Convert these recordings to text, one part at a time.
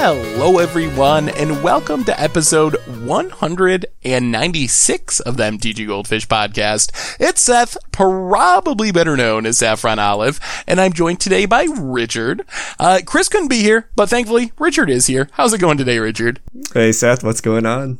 Hello, everyone, and welcome to episode 196 of the MTG Goldfish podcast. It's Seth, probably better known as Saffron Olive, and I'm joined today by Richard. Uh, Chris couldn't be here, but thankfully, Richard is here. How's it going today, Richard? Hey, Seth, what's going on?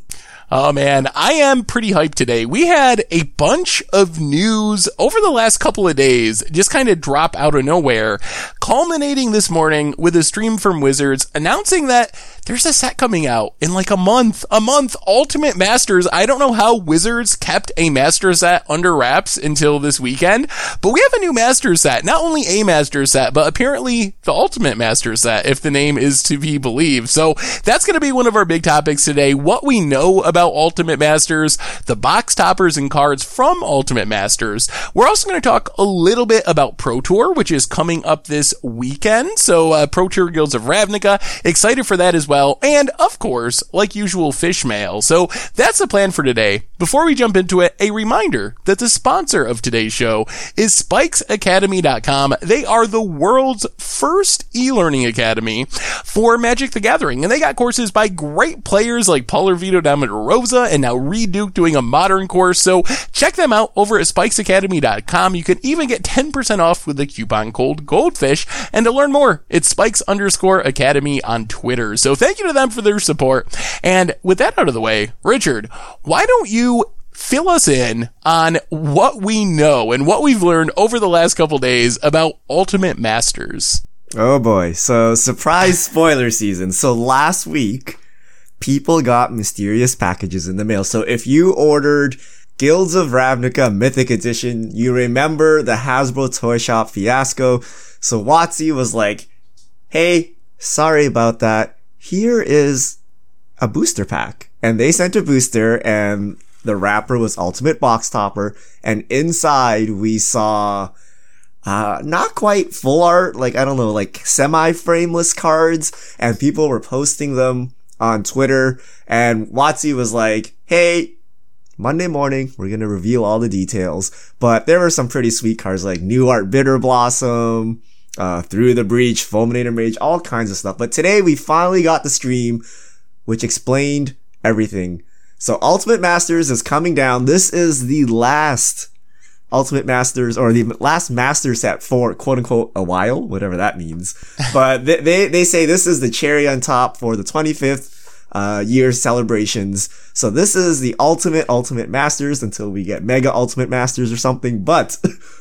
Oh man, I am pretty hyped today. We had a bunch of news over the last couple of days just kind of drop out of nowhere, culminating this morning with a stream from Wizards announcing that there's a set coming out in like a month. A month, Ultimate Masters. I don't know how Wizards kept a Master set under wraps until this weekend, but we have a new Master set. Not only a Master set, but apparently the Ultimate Master set, if the name is to be believed. So that's going to be one of our big topics today. What we know about Ultimate Masters, the box toppers and cards from Ultimate Masters. We're also going to talk a little bit about Pro Tour, which is coming up this weekend. So, uh, Pro Tour Guilds of Ravnica. Excited for that as well well, and of course, like usual, fish mail. So that's the plan for today. Before we jump into it, a reminder that the sponsor of today's show is spikesacademy.com. They are the world's first e-learning academy for Magic the Gathering, and they got courses by great players like Paul Paulo Vitor Rosa and now Reed Duke doing a modern course. So check them out over at spikesacademy.com. You can even get 10% off with the coupon code GOLDFISH. And to learn more, it's spikes underscore academy on Twitter. So thank thank you to them for their support. And with that out of the way, Richard, why don't you fill us in on what we know and what we've learned over the last couple days about Ultimate Masters? Oh boy. So surprise spoiler season. So last week, people got mysterious packages in the mail. So if you ordered Guilds of Ravnica Mythic Edition, you remember the Hasbro Toy Shop fiasco. So WotC was like, Hey, sorry about that here is a booster pack. And they sent a booster and the wrapper was Ultimate Box Topper. And inside we saw, uh, not quite full art, like, I don't know, like semi-frameless cards. And people were posting them on Twitter. And WotC was like, hey, Monday morning, we're gonna reveal all the details. But there were some pretty sweet cards like New Art Bitterblossom, uh, through the breach, fulminator mage, all kinds of stuff. But today we finally got the stream, which explained everything. So Ultimate Masters is coming down. This is the last Ultimate Masters or the last Master set for quote unquote a while, whatever that means. but they, they, they say this is the cherry on top for the 25th uh, year celebrations. So this is the ultimate Ultimate Masters until we get Mega Ultimate Masters or something. But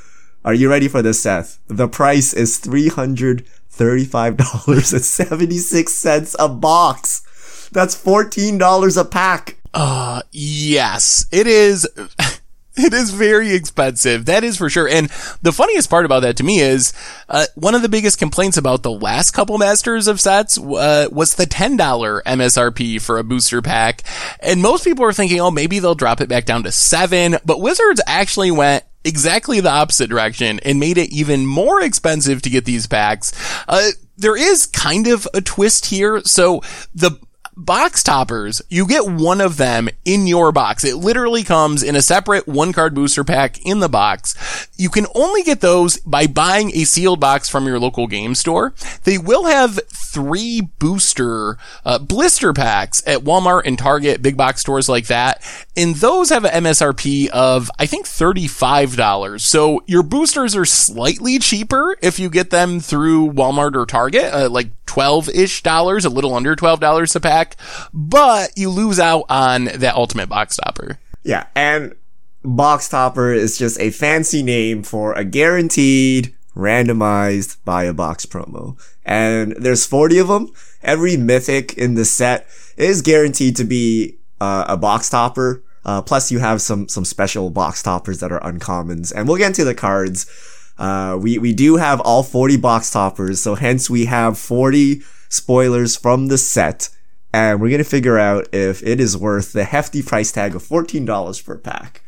Are you ready for this, Seth? The price is $335.76 a box. That's $14 a pack. Uh, yes. It is. It is very expensive. That is for sure. And the funniest part about that to me is, uh, one of the biggest complaints about the last couple masters of sets, uh, was the $10 MSRP for a booster pack. And most people are thinking, oh, maybe they'll drop it back down to seven, but Wizards actually went exactly the opposite direction and made it even more expensive to get these packs. Uh, there is kind of a twist here. So the box toppers, you get one of them in your box. It literally comes in a separate one card booster pack in the box. You can only get those by buying a sealed box from your local game store. They will have three booster uh, blister packs at Walmart and Target, big box stores like that. And those have an MSRP of, I think, $35. So your boosters are slightly cheaper if you get them through Walmart or Target, uh, like 12-ish dollars, a little under $12 a pack, but you lose out on that ultimate box topper. Yeah, and box topper is just a fancy name for a guaranteed randomized buy a box promo. And there's 40 of them. Every mythic in the set is guaranteed to be uh, a box topper. Uh, plus you have some, some special box toppers that are uncommons. And we'll get into the cards. Uh, we, we do have all 40 box toppers, so hence we have 40 spoilers from the set. And we're gonna figure out if it is worth the hefty price tag of $14 per pack.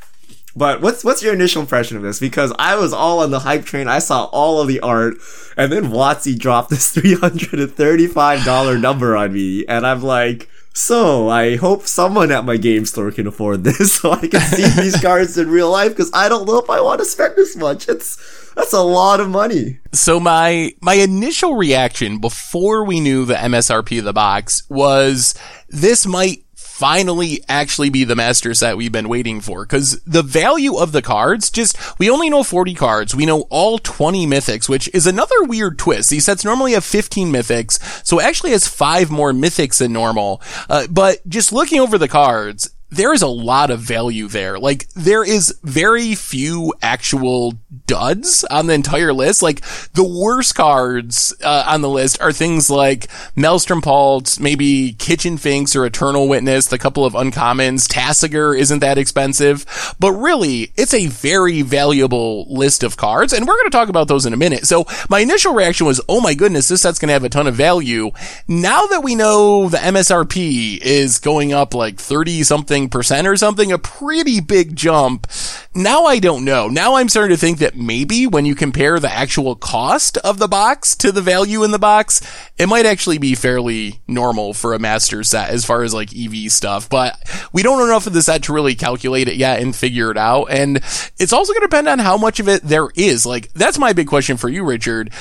But what's what's your initial impression of this? Because I was all on the hype train. I saw all of the art, and then WotC dropped this three hundred and thirty-five dollar number on me, and I'm like, so I hope someone at my game store can afford this, so I can see these cards in real life. Because I don't know if I want to spend this much. It's That's a lot of money. So my my initial reaction before we knew the MSRP of the box was this might finally actually be the master set we've been waiting for. Cause the value of the cards, just, we only know 40 cards. We know all 20 mythics, which is another weird twist. These sets normally have 15 mythics, so it actually has five more mythics than normal. Uh, but just looking over the cards, there is a lot of value there. Like there is very few actual duds on the entire list. Like the worst cards uh, on the list are things like Maelstrom Pulse, maybe Kitchen Finks or Eternal Witness, the couple of uncommons. Tasigur isn't that expensive, but really it's a very valuable list of cards. And we're going to talk about those in a minute. So my initial reaction was, Oh my goodness, this set's going to have a ton of value. Now that we know the MSRP is going up like 30 something something percent or something, a pretty big jump. Now I don't know. Now I'm starting to think that maybe when you compare the actual cost of the box to the value in the box, it might actually be fairly normal for a master set as far as like EV stuff, but we don't know enough of the set to really calculate it yet and figure it out. And it's also going to depend on how much of it there is. Like, that's my big question for you, Richard.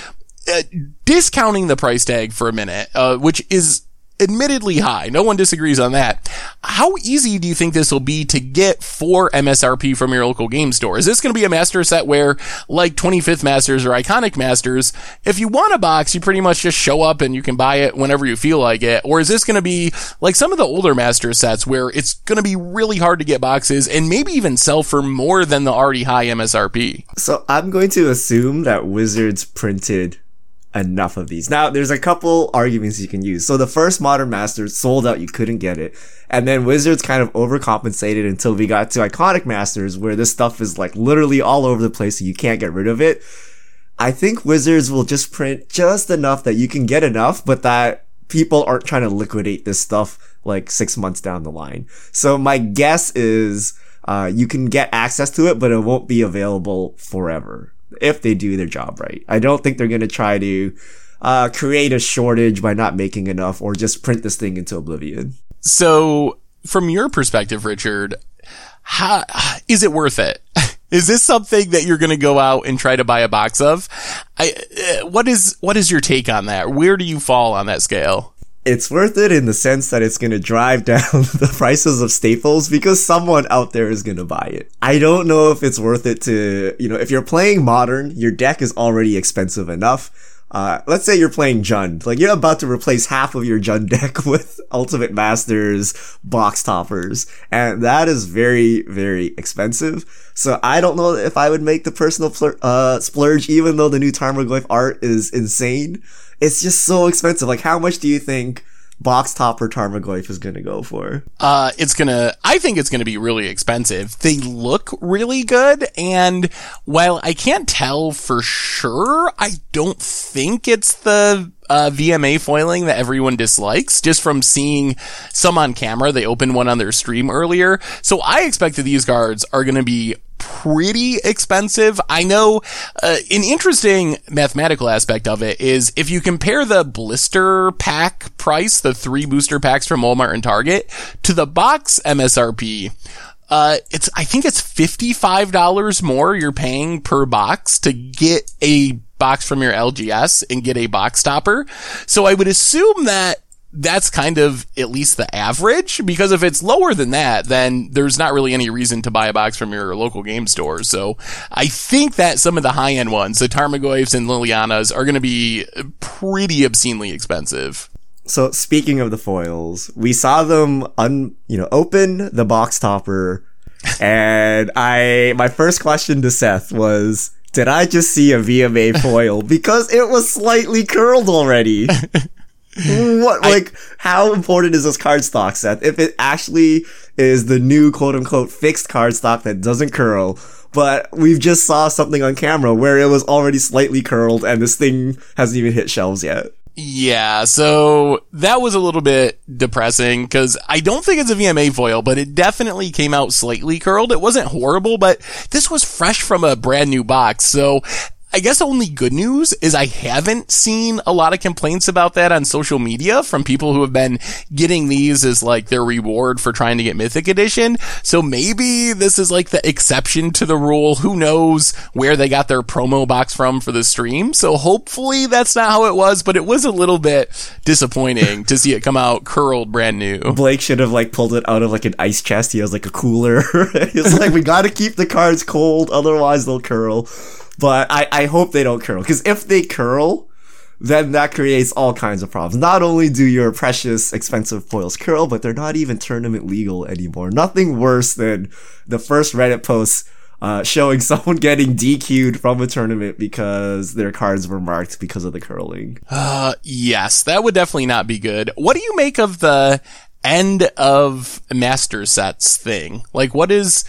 Uh, discounting the price tag for a minute, uh, which is admittedly high. No one disagrees on that. How easy do you think this will be to get for MSRP from your local game store? Is this going to be a master set where, like 25th Masters or Iconic Masters, if you want a box, you pretty much just show up and you can buy it whenever you feel like it? Or is this going to be like some of the older master sets where it's going to be really hard to get boxes and maybe even sell for more than the already high MSRP? So I'm going to assume that Wizards printed enough of these. Now, there's a couple arguments you can use. So the first Modern Masters sold out, you couldn't get it. And then Wizards kind of overcompensated until we got to Iconic Masters where this stuff is like literally all over the place so you can't get rid of it. I think Wizards will just print just enough that you can get enough, but that people aren't trying to liquidate this stuff like six months down the line. So my guess is, uh, you can get access to it, but it won't be available forever if they do their job right. I don't think they're going to try to uh, create a shortage by not making enough or just print this thing into oblivion. So, from your perspective, Richard, how, is it worth it? Is this something that you're going to go out and try to buy a box of? I, uh, what is what is your take on that? Where do you fall on that scale? It's worth it in the sense that it's going to drive down the prices of staples because someone out there is going to buy it. I don't know if it's worth it to, you know, if you're playing modern, your deck is already expensive enough. Uh, let's say you're playing Jund. Like, you're about to replace half of your Jund deck with Ultimate Masters box toppers. And that is very, very expensive. So I don't know if I would make the personal uh, splurge, even though the new Tarmogoyf art is insane. It's just so expensive. Like, how much do you think box topper Tarmogoyf is gonna go for? Uh, it's gonna, I think it's gonna be really expensive. They look really good, and while I can't tell for sure, I don't think it's the uh, VMA foiling that everyone dislikes just from seeing some on camera. They opened one on their stream earlier. So I expect that these guards are going to be pretty expensive. I know uh, an interesting mathematical aspect of it is if you compare the blister pack price, the three booster packs from Walmart and Target, to the box MSRP. Uh, it's, I think it's $55 more you're paying per box to get a box from your LGS and get a box stopper. So I would assume that that's kind of at least the average because if it's lower than that, then there's not really any reason to buy a box from your local game store. So I think that some of the high end ones, the Tarmogoyfs and Lilianas are going to be pretty obscenely expensive. So speaking of the foils, we saw them un, you know, open the box topper and I, my first question to Seth was, did I just see a VMA foil? because it was slightly curled already. what like I, how important is this card stock set if it actually is the new quote unquote fixed card stock that doesn't curl but we've just saw something on camera where it was already slightly curled and this thing hasn't even hit shelves yet yeah, so that was a little bit depressing because I don't think it's a VMA foil, but it definitely came out slightly curled. It wasn't horrible, but this was fresh from a brand new box. So I guess only good news is I haven't seen a lot of complaints about that on social media from people who have been getting these as like their reward for trying to get Mythic Edition. So maybe this is like the exception to the rule. Who knows where they got their promo box from for the stream. So hopefully that's not how it was, but it was a little bit disappointing to see it come out curled brand new. Blake should have like pulled it out of like an ice chest. He has like a cooler. He's like, we gotta keep the cards cold, otherwise they'll curl. But I, I hope they don't curl. Because if they curl, then that creates all kinds of problems. Not only do your precious, expensive foils curl, but they're not even tournament legal anymore. Nothing worse than the first Reddit post uh, showing someone getting DQ'd from a tournament because their cards were marked because of the curling. Uh, yes, that would definitely not be good. What do you make of the end of master sets thing? Like, what is,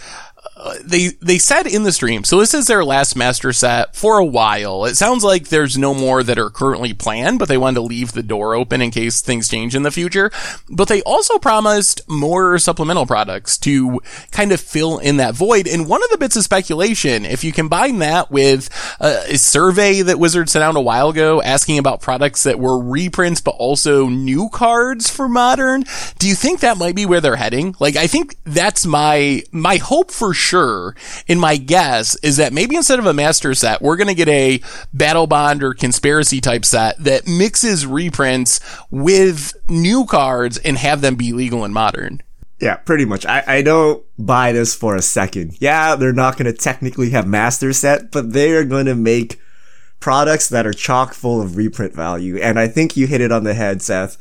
they they said in the stream, so this is their last master set for a while. It sounds like there's no more that are currently planned, but they wanted to leave the door open in case things change in the future. But they also promised more supplemental products to kind of fill in that void. And one of the bits of speculation, if you combine that with uh, a survey that Wizard sent out a while ago asking about products that were reprints but also new cards for modern, do you think that might be where they're heading? Like I think that's my my hope for sure sure, in my guess, is that maybe instead of a master set, we're going to get a Battlebond or conspiracy type set that mixes reprints with new cards and have them be legal and modern. Yeah, pretty much. I, I don't buy this for a second. Yeah, they're not going to technically have master set, but they are going to make products that are chock full of reprint value. And I think you hit it on the head, Seth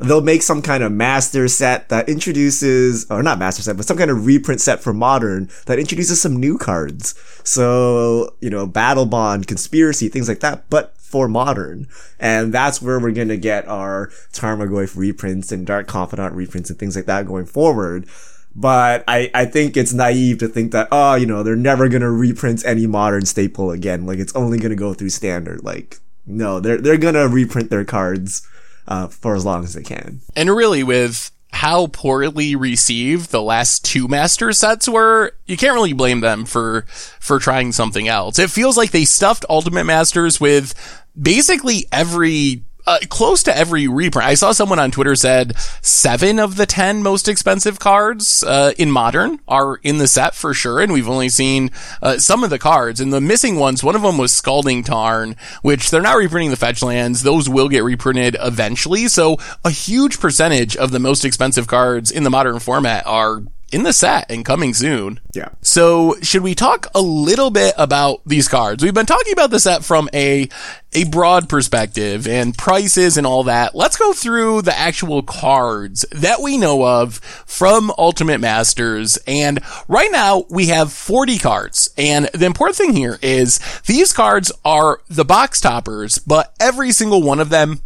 they'll make some kind of master set that introduces, or not master set, but some kind of reprint set for modern that introduces some new cards. So, you know, Battlebond, Conspiracy, things like that, but for modern. And that's where we're gonna get our Tarmogoyf reprints and Dark Confidant reprints and things like that going forward. But I, I think it's naive to think that, oh, you know, they're never gonna reprint any modern staple again. Like, it's only gonna go through standard. Like, no, they're, they're gonna reprint their cards uh, for as long as they can. And really, with how poorly received the last two master sets were, you can't really blame them for for trying something else. It feels like they stuffed Ultimate Masters with basically every uh, close to every reprint. I saw someone on Twitter said seven of the 10 most expensive cards, uh, in modern are in the set for sure. And we've only seen, uh, some of the cards and the missing ones. One of them was Scalding Tarn, which they're not reprinting the fetch lands. Those will get reprinted eventually. So a huge percentage of the most expensive cards in the modern format are in the set and coming soon. Yeah. So should we talk a little bit about these cards? We've been talking about the set from a, a broad perspective and prices and all that. Let's go through the actual cards that we know of from Ultimate Masters. And right now we have 40 cards. And the important thing here is these cards are the box toppers, but every single one of them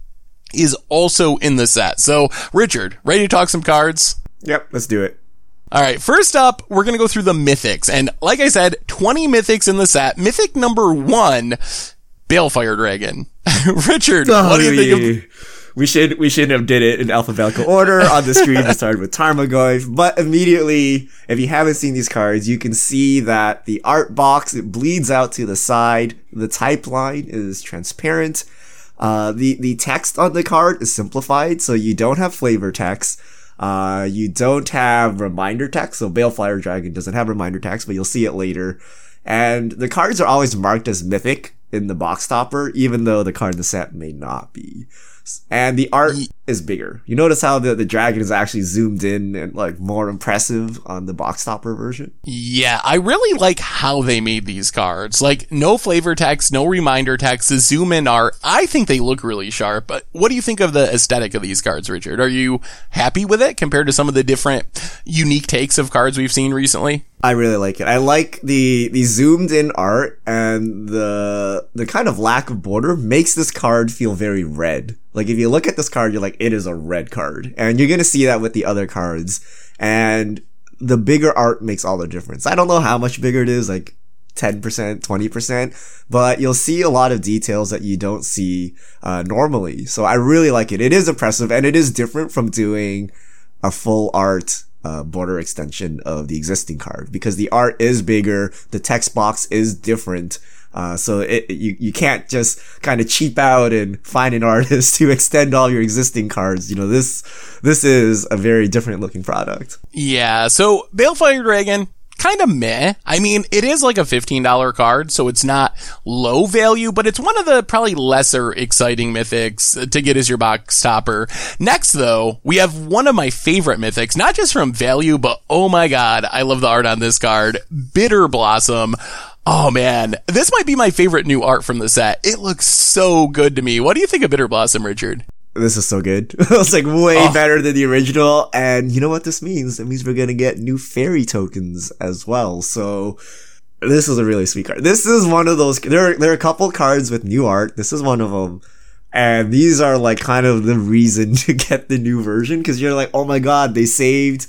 is also in the set. So Richard, ready to talk some cards? Yep, let's do it. All right, first up, we're going to go through the mythics. And like I said, 20 mythics in the set. Mythic number one, Balefire Dragon. Richard, oh, what do you think of- we should we should have did it in alphabetical order on the screen. we started with Tarmogoyf, but immediately, if you haven't seen these cards, you can see that the art box it bleeds out to the side. The type line is transparent. Uh, the the text on the card is simplified, so you don't have flavor text. Uh, you don't have reminder text, so Balefire Dragon doesn't have reminder text, but you'll see it later. And the cards are always marked as mythic in the box topper, even though the card in the set may not be and the art is bigger. You notice how the, the dragon is actually zoomed in and like more impressive on the box topper version? Yeah, I really like how they made these cards. Like no flavor text, no reminder text, the zoom in art. I think they look really sharp. But what do you think of the aesthetic of these cards, Richard? Are you happy with it compared to some of the different unique takes of cards we've seen recently? I really like it. I like the the zoomed in art and the the kind of lack of border makes this card feel very red. Like if you look at this card, you're like, it is a red card, and you're gonna see that with the other cards. And the bigger art makes all the difference. I don't know how much bigger it is, like 10%, 20%, but you'll see a lot of details that you don't see uh, normally. So I really like it. It is impressive and it is different from doing a full art uh, border extension of the existing card because the art is bigger, the text box is different. Uh, so it, you, you can't just kind of cheap out and find an artist to extend all your existing cards. You know, this, this is a very different looking product. Yeah. So Balefire Dragon, kind of meh. I mean, it is like a $15 card, so it's not low value, but it's one of the probably lesser exciting mythics to get as your box topper. Next though, we have one of my favorite mythics, not just from value, but oh my god, I love the art on this card. Bitterblossom. Oh man, this might be my favorite new art from the set. It looks so good to me. What do you think of Bitterblossom, Richard? This is so good. it's like way oh. better than the original. And you know what this means? It means we're going to get new fairy tokens as well. So this is a really sweet card. This is one of those, there are, there are a couple cards with new art. This is one of them. And these are like kind of the reason to get the new version. Cause you're like, oh my God, they saved,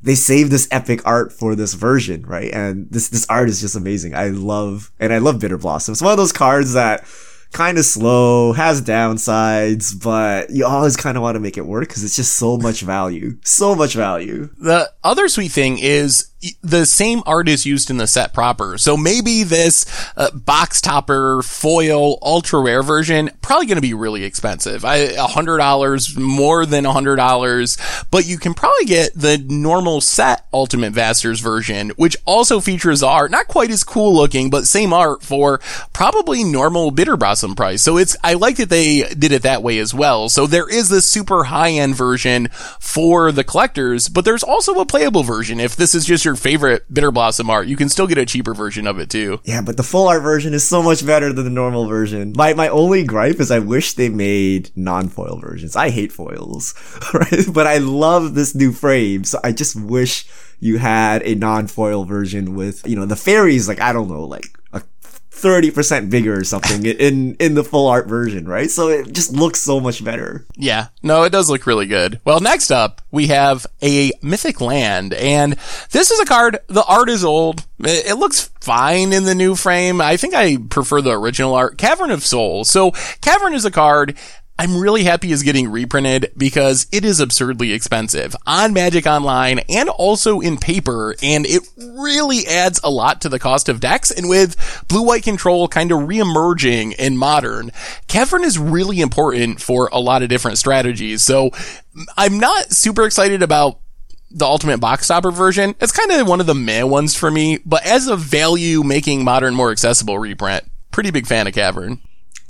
they saved this epic art for this version, right? And this, this art is just amazing. I love, and I love Bitterblossom. It's one of those cards that, kind of slow, has downsides, but you always kind of want to make it work because it's just so much value. So much value. The other sweet thing is the same art is used in the set proper. So maybe this uh, box topper foil ultra rare version probably going to be really expensive. Hundred dollars more than a hundred dollars, but you can probably get the normal set Ultimate Masters version, which also features art not quite as cool looking, but same art for probably normal bitterblossom price. So it's I like that they did it that way as well. So there is this super high end version for the collectors, but there's also a playable version if this is just your favorite Bitterblossom art, you can still get a cheaper version of it too. Yeah, but the full art version is so much better than the normal version. My my only gripe is I wish they made non-foil versions. I hate foils, right? But I love this new frame, so I just wish you had a non-foil version with, you know, the fairies, like, I don't know, like 30% bigger or something in, in the full art version, right? So it just looks so much better. Yeah. No, it does look really good. Well, next up, we have a Mythic Land, and this is a card, the art is old. It, it looks fine in the new frame. I think I prefer the original art. Cavern of Souls. So, Cavern is a card I'm really happy is getting reprinted because it is absurdly expensive on Magic Online and also in paper, and it really adds a lot to the cost of decks. And with blue white control kind of reemerging in modern, Cavern is really important for a lot of different strategies. So I'm not super excited about the ultimate box stopper version. It's kind of one of the meh ones for me, but as a value making modern more accessible reprint, pretty big fan of Cavern.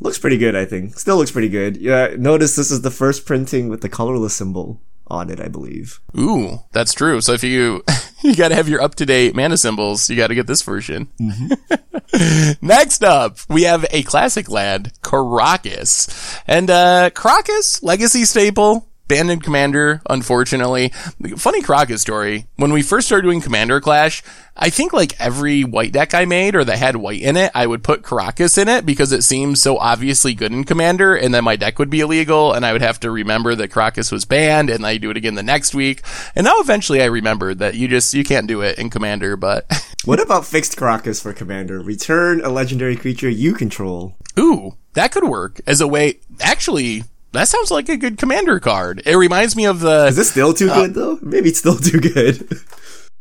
Looks pretty good, I think. Still looks pretty good. Yeah, notice this is the first printing with the colorless symbol on it, I believe. Ooh, that's true. So if you you got to have your up to date mana symbols, you got to get this version. Mm-hmm. Next up, we have a classic land, Karakas, and uh Karakas legacy staple. Abandoned Commander, unfortunately. Funny Karakas story. When we first started doing Commander Clash, I think like every white deck I made or that had white in it, I would put Karakas in it because it seems so obviously good in Commander and then my deck would be illegal and I would have to remember that Karakas was banned and I do it again the next week. And now eventually I remembered that you just, you can't do it in Commander, but. what about fixed Karakas for Commander? Return a legendary creature you control. Ooh, that could work as a way, actually, that sounds like a good commander card. It reminds me of the. Is this still too uh, good though? Maybe it's still too good.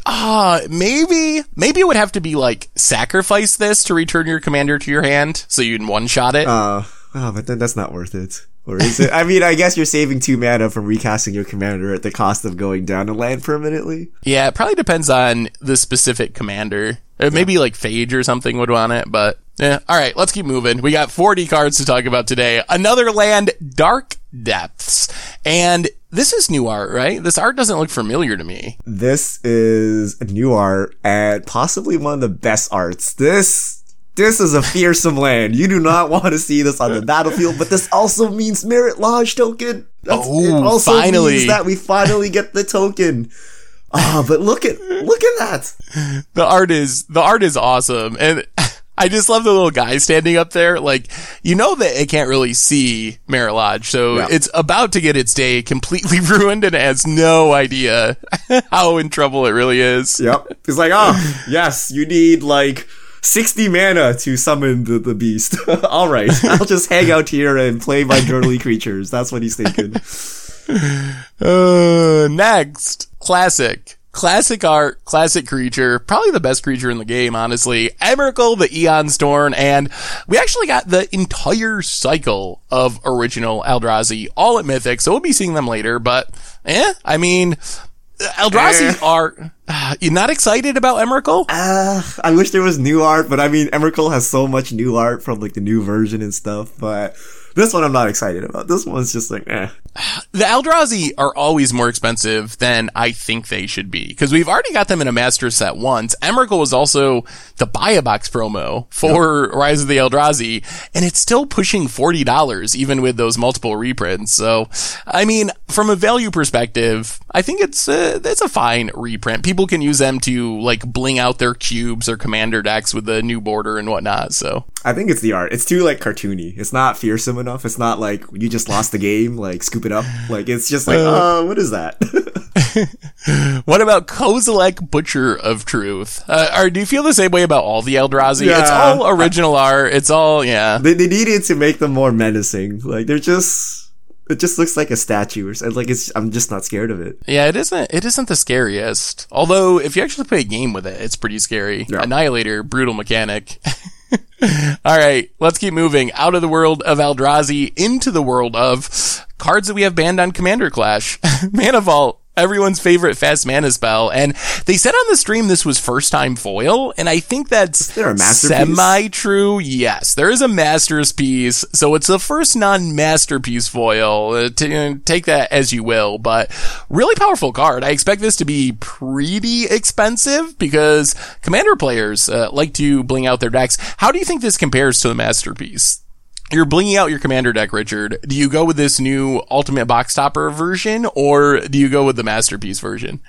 Ah, uh, maybe, maybe it would have to be like sacrifice this to return your commander to your hand, so you'd one shot it. Uh, oh, but then that's not worth it. Or is it? I mean, I guess you're saving two mana from recasting your commander at the cost of going down a land permanently. Yeah, it probably depends on the specific commander. Maybe like Phage or something would want it, but yeah. All right, let's keep moving. We got 40 cards to talk about today. Another land, Dark Depths. And this is new art, right? This art doesn't look familiar to me. This is new art and possibly one of the best arts. This this is a fearsome land. You do not want to see this on the battlefield, but this also means Marit Lage token. That's, oh, it also finally. means that we finally get the token. Ah, oh, but look at look at that. The art is the art is awesome, and I just love the little guy standing up there. Like, you know that it can't really see Marit Lage, so yeah. it's about to get its day completely ruined and it has no idea how in trouble it really is. Yep. It's like, oh, yes, you need like 60 mana to summon the, the beast. All right. I'll just hang out here and play my journaly creatures. That's what he's thinking. Uh, next, classic classic art, classic creature, probably the best creature in the game, honestly. Emrakul, the Aeons Torn, and we actually got the entire cycle of original Eldrazi all at Mythic, so we'll be seeing them later, but eh, I mean, Eldrazi Eh. uh, you not excited about Emrakul? Uh, I wish there was new art, but I mean, Emrakul has so much new art from like the new version and stuff, but this one I'm not excited about. This one's just like, eh. The Eldrazi are always more expensive than I think they should be because we've already got them in a master set once. Emrakul was also the buy a box promo for Rise of the Eldrazi and it's still pushing $40 even with those multiple reprints. So, I mean, from a value perspective, I think it's a, it's a fine reprint. People can use them to like bling out their cubes or commander decks with the new border and whatnot. So, I think it's the art. It's too like cartoony. It's not fearsome enough. It's not like you just lost the game, like scoop it up. Like it's just like, uh, what is that? What about Kozilek Butcher of Truth? Uh, or do you feel the same way about all the Eldrazi? Yeah. It's all original art. It's all, yeah. they, they needed to make them more menacing. Like they're just, it just looks like a statue or something. Like it's, I'm just not scared of it. Yeah, it isn't, it isn't the scariest. Although, if you actually play a game with it, it's pretty scary. Yeah. Annihilator, brutal mechanic. Alright, let's keep moving out of the world of Eldrazi into the world of cards that we have banned on Commander Clash. Mana Vault. Everyone's favorite fast mana spell. And they said on the stream this was first time foil, and I think that's there a masterpiece? semi true. Yes, there is a masterpiece. So it's the first non masterpiece foil. Uh, t- uh, take that as you will, but really powerful card. I expect this to be pretty expensive because commander players uh, like to bling out their decks. How do you think this compares to the masterpiece? You're blinging out your commander deck, Richard. Do you go with this new ultimate box topper version or do you go with the masterpiece version?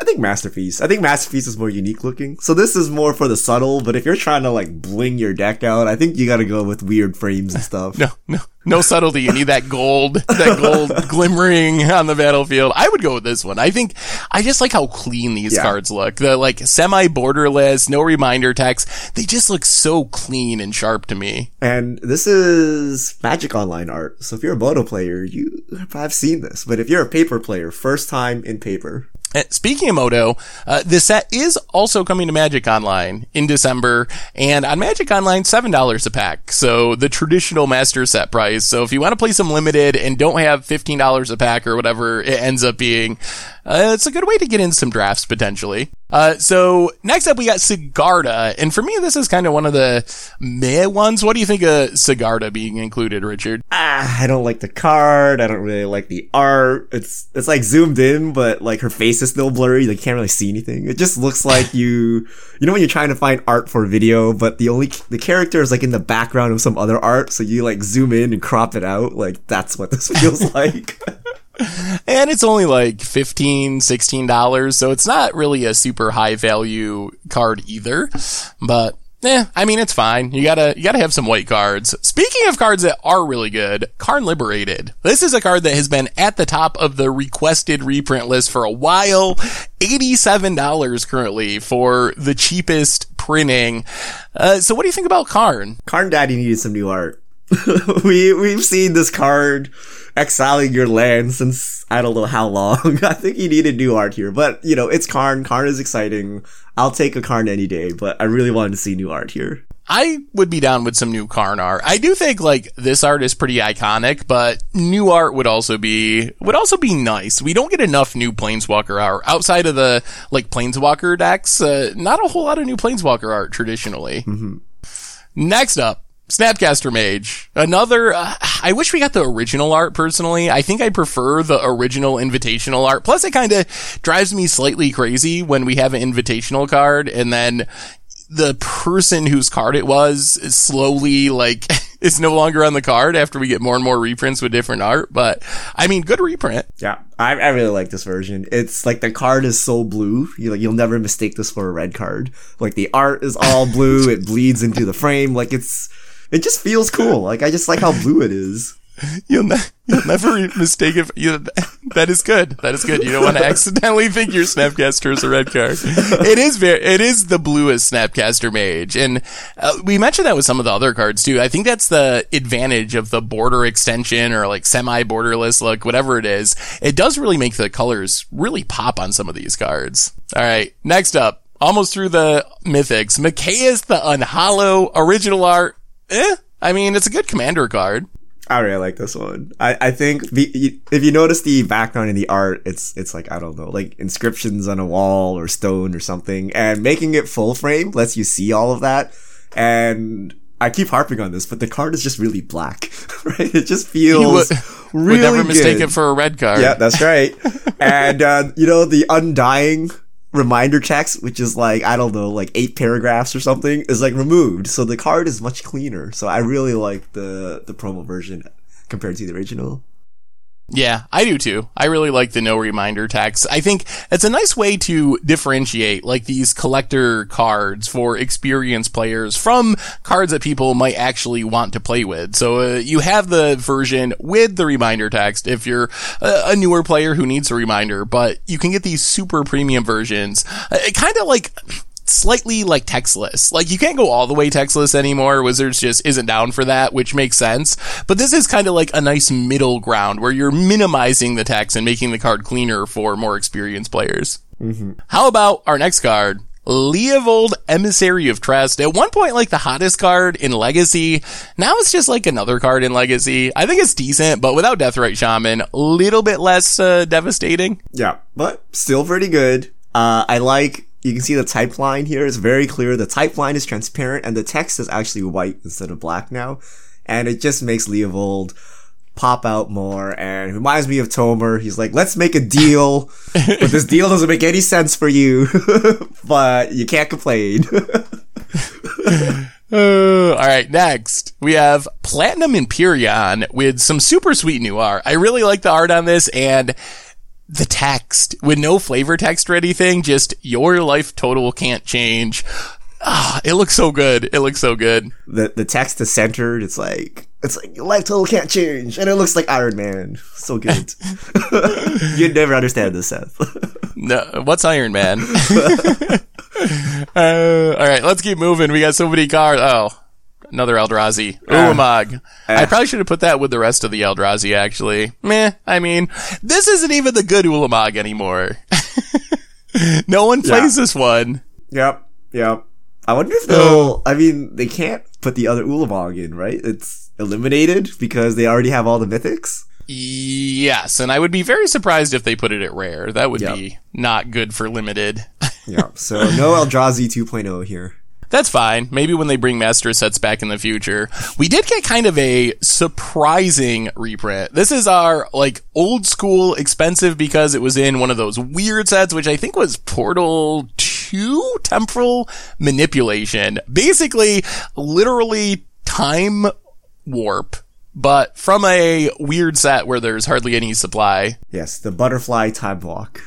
I think Masterpiece. I think Masterpiece is more unique looking. So this is more for the subtle, but if you're trying to like bling your deck out, I think you gotta go with weird frames and stuff. No, no, no subtlety. You need that gold, that gold glimmering on the battlefield. I would go with this one. I think, I just like how clean these Yeah. cards look. The like semi borderless, no reminder text. They just look so clean and sharp to me. And this is Magic Online art. So if you're a MODO player, you have seen this. But if you're a paper player, first time in paper. Uh, Speaking of MODO, uh, the set is also coming to Magic Online in December, and on Magic Online, seven dollars a pack. So the traditional master set price. So if you want to play some limited and don't have fifteen dollars a pack or whatever it ends up being, uh, it's a good way to get in some drafts potentially. Uh, so next up we got Sigarda, and for me this is kind of one of the meh ones. What do you think of Sigarda being included, Richard? Ah, I don't like the card. I don't really like the art. It's it's like zoomed in, but like her face is still blurry. Like you can't really see anything. It just looks like you, you know, when you're trying to find art for video, but the only the character is like in the background of some other art, so you like zoom in and crop it out. Like that's what this feels like. and it's only like 15 16 dollars so it's not really a super high value card either but eh, I mean it's fine. You gotta you gotta have some white cards. Speaking of cards that are really good, Karn Liberated. This is a card that has been at the top of the requested reprint list for a while. Eighty-seven dollars currently for the cheapest printing. Uh, so what do you think about Karn? Karn Daddy needed some new art. we we've seen this card exiling your land since I don't know how long. I think he needed new art here, but you know it's Karn. Karn is exciting. I'll take a Karn any day, but I really wanted to see new art here. I would be down with some new Karn art. I do think like this art is pretty iconic, but new art would also be would also be nice. We don't get enough new Planeswalker art outside of the like Planeswalker decks. Uh, not a whole lot of new Planeswalker art traditionally. Next up, Snapcaster Mage. Another, uh, I wish we got the original art personally. I think I prefer the original invitational art. Plus it kind of drives me slightly crazy when we have an invitational card and then the person whose card it was is slowly like is no longer on the card after we get more and more reprints with different art. But I mean, good reprint. Yeah, I, I really like this version. It's like the card is so blue. You like you'll never mistake this for a red card. Like the art is all blue. it bleeds into the frame. Like it's it just feels cool. Like I just like how blue it is. You'll, ne- you'll never mistake it. You, that is good. That is good. You don't want to accidentally think your Snapcaster is a red card. It is very, it is the bluest Snapcaster mage. And uh, we mentioned that with some of the other cards too. I think that's the advantage of the border extension or like semi borderless look, whatever it is. It does really make the colors really pop on some of these cards. All right. Next up, almost through the mythics, Mikaeus the Unhollow original art. Eh. I mean, it's a good commander card. I really like this one. I, I think the, if you notice the background in the art, it's it's like I don't know, like inscriptions on a wall or stone or something, and making it full frame lets you see all of that. And I keep harping on this, but the card is just really black, right? It just feels would, really would never mistake good. it for a red card. Yeah, that's right. and uh, you know the undying reminder text, which is like, I don't know, like eight paragraphs or something, is like removed. So the card is much cleaner. So I really like the, the promo version compared to the original. Yeah, I do too. I really like the no reminder text. I think it's a nice way to differentiate like these collector cards for experienced players from cards that people might actually want to play with. So uh, you have the version with the reminder text if you're a, a newer player who needs a reminder, but you can get these super premium versions. Uh, kind of like slightly like textless. Like you can't go all the way textless anymore. Wizards just isn't down for that, which makes sense. But this is kind of like a nice middle ground where you're minimizing the text and making the card cleaner for more experienced players. Mm-hmm. How about our next card? Leovold Emissary of Trest. At one point, like the hottest card in Legacy. Now it's just like another card in Legacy. I think it's decent, but without Deathrite Shaman, a little bit less uh, devastating. Yeah, but still pretty good. Uh, I like you can see the type line here. It's very clear. The type line is transparent and the text is actually white instead of black now. And it just makes Leovold pop out more and reminds me of Tomer. He's like, let's make a deal, but this deal doesn't make any sense for you, but you can't complain. Uh, all right, next we have Platinum Empyrean with some super sweet new art. I really like the art on this and the text with no flavor text or anything, just your life total can't change. Ah, it looks so good. It looks so good. The the text is centered. It's like it's like your life total can't change, and it looks like Iron Man. So good. You'd never understand this, Seth. no, what's Iron Man? uh, all right, let's keep moving. We got so many cards. Oh, another Eldrazi. Ulamog. Uh, I probably should have put that with the rest of the Eldrazi, actually. Meh. I mean, this isn't even the good Ulamog anymore. no one plays yeah. this one. Yep. Yep. I wonder if they'll, I mean, they can't put the other Ulamog in, right? It's eliminated because they already have all the mythics. Yes, and I would be very surprised if they put it at rare. That would yep. be not good for limited. yeah, so no Eldrazi 2.0 here. That's fine. Maybe when they bring master sets back in the future. We did get kind of a surprising reprint. This is our like old school expensive because it was in one of those weird sets, which I think was Portal 2 temporal manipulation. Basically, literally time warp but from a weird set where there's hardly any supply. Yes, the butterfly time walk.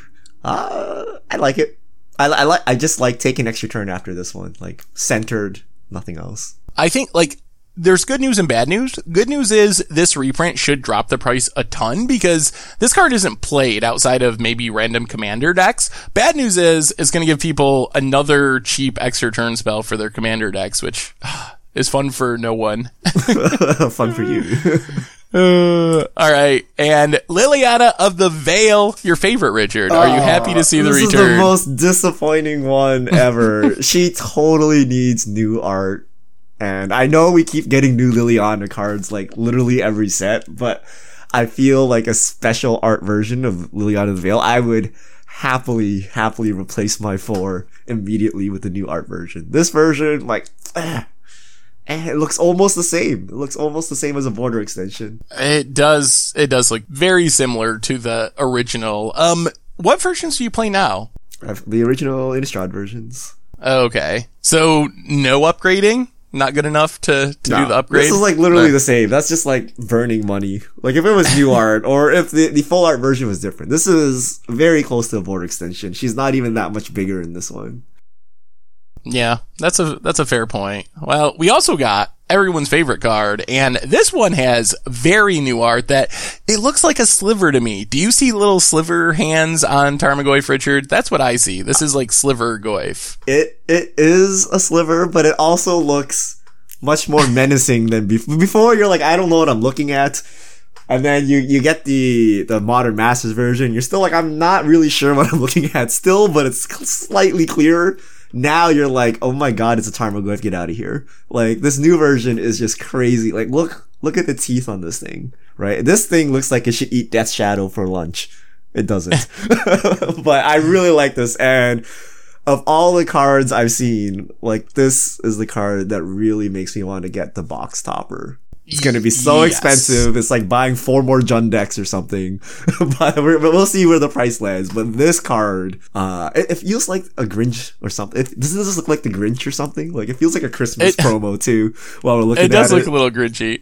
Uh, I like it. I, I like. I just like taking extra turn after this one, like centered, nothing else. I think like there's good news and bad news. Good news is this reprint should drop the price a ton because this card isn't played outside of maybe random commander decks. Bad news is it's going to give people another cheap extra turn spell for their commander decks, which is fun for no one. fun for you. Uh, all right, and Liliana of the Veil, your favorite, Richard. Are you happy to see the this return? This is the most disappointing one ever. she totally needs new art, and I know we keep getting new Liliana cards like literally every set, but I feel like a special art version of Liliana of the Veil. I would happily, happily replace my four immediately with the new art version. This version, like. And it looks almost the same. It looks almost the same as a border extension. It does. It does look very similar to the original. Um, what versions do you play now? The original Innistrad versions. Okay, so no upgrading. Not good enough to, to no, do the upgrade. This is like literally but. the same. That's just like burning money. Like if it was new art or if the, the full art version was different. This is very close to a border extension. She's not even that much bigger in this one. Yeah, that's a that's a fair point. Well, we also got everyone's favorite card. And this one has very new art that it looks like a sliver to me. Do you see little sliver hands on Tarmogoyf, Richard? That's what I see. This is like sliver Goyf. It it is a sliver, but it also looks much more menacing than before. Before you're like, I don't know what I'm looking at. And then you, you get the, the modern masters version. You're still like, I'm not really sure what I'm looking at still, but it's slightly clearer. Now you're like, oh my god, it's a Tarmogoyf, get out of here. Like, this new version is just crazy. Like, look, look at the teeth on this thing, right? This thing looks like it should eat Death Shadow for lunch. It doesn't. but I really like this and of all the cards I've seen, like this is the card that really makes me want to get the box topper. It's going to be so yes. expensive. It's like buying four more Jund decks or something. but, we'll see where the price lands. But this card, uh, it, it feels like a Grinch or something. It, doesn't this look like the Grinch or something? Like it feels like a Christmas it, promo too. While we're looking, at it It does look a little Grinchy.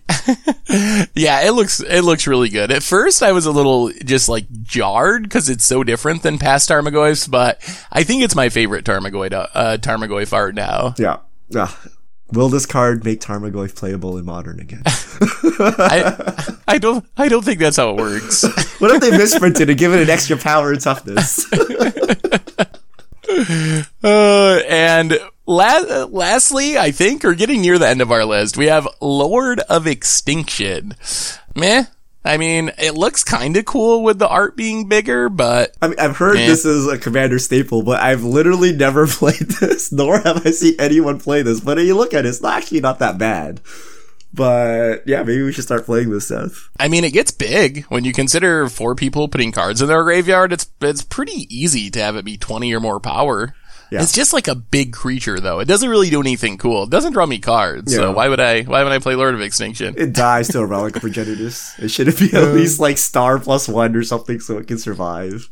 yeah, it looks it looks really good. At first, I was a little just like jarred because it's so different than past Tarmogoyfs, but I think it's my favorite Tarmogoyf uh, Tarmogoyf art now. Yeah. Yeah, Will this card make Tarmogoyf playable in modern again? I, I don't I don't think that's how it works. what if they misprinted and given it an extra power and toughness? uh, and la- lastly, I think, or getting near the end of our list, we have Lord of Extinction. Meh. I mean, it looks kind of cool with the art being bigger, but I mean, I've heard eh. this is a commander staple, but I've literally never played this, nor have I seen anyone play this. But you look at it, it's actually not that bad. But yeah, maybe we should start playing this stuff. I mean, it gets big when you consider four people putting cards in their graveyard. It's it's pretty easy to have it be twenty or more power. Yeah. It's just like a big creature though. It doesn't really do anything cool. It doesn't draw me cards. Yeah. So why would I why would I play Lord of Extinction? It dies to a relic of Progenitus. It should be at uh, least like star plus one or something so it can survive.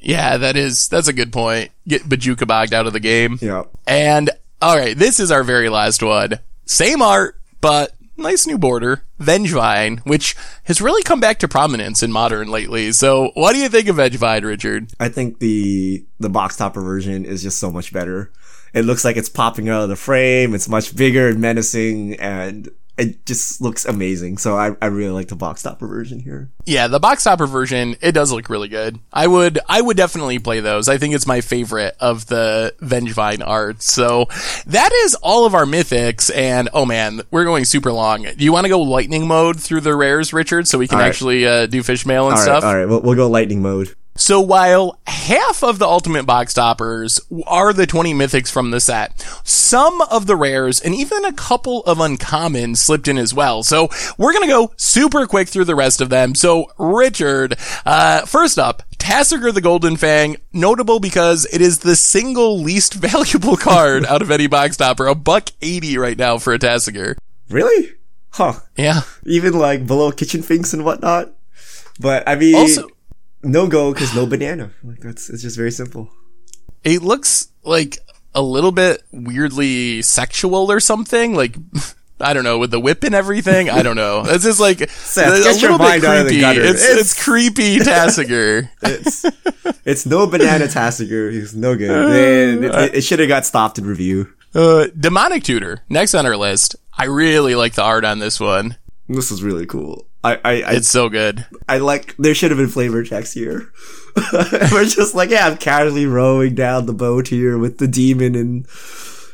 Yeah, that is that's a good point. Get Bojuka bogged out of the game. Yeah. And alright, this is our very last one. Same art, but nice new border, Vengevine, which has really come back to prominence in modern lately. So, what do you think of Vengevine, Richard? I think the the box topper version is just so much better. It looks like it's popping out of the frame. It's much bigger and menacing, and it just looks amazing. So I, I really like the box topper version here. Yeah, the box topper version, it does look really good. I would, I would definitely play those. I think it's my favorite of the Vengevine art. So that is all of our mythics. And oh man, we're going super long. Do you want to go lightning mode through the rares, Richard, so we can right. actually uh, do fish mail and all stuff? Right, all right, we'll, we'll go lightning mode. So while half of the ultimate box toppers are the 20 mythics from the set, some of the rares and even a couple of uncommons slipped in as well. So we're going to go super quick through the rest of them. So Richard, uh, first up, Tasigur the Golden Fang, notable because it is the single least valuable card out of any box topper. A buck 80 right now for a Tasigur. Really? Huh. Yeah. Even like below kitchen finks and whatnot. But I mean, also, no go because no banana. Like that's it's just very simple. It looks like a little bit weirdly sexual or something. Like I don't know with the whip and everything. I don't know. It's just like Seth, a, little bit creepy. It's, it's, it's creepy Tasigur. it's it's no banana Tasigur. He's no good. Man, it, it, it should have got stopped in review. Uh, Demonic Tutor next on our list. I really like the art on this one. This is really cool. I, I, I, it's so good. I like, there should have been flavor checks here. We're just like, yeah, I'm casually rowing down the boat here with the demon in,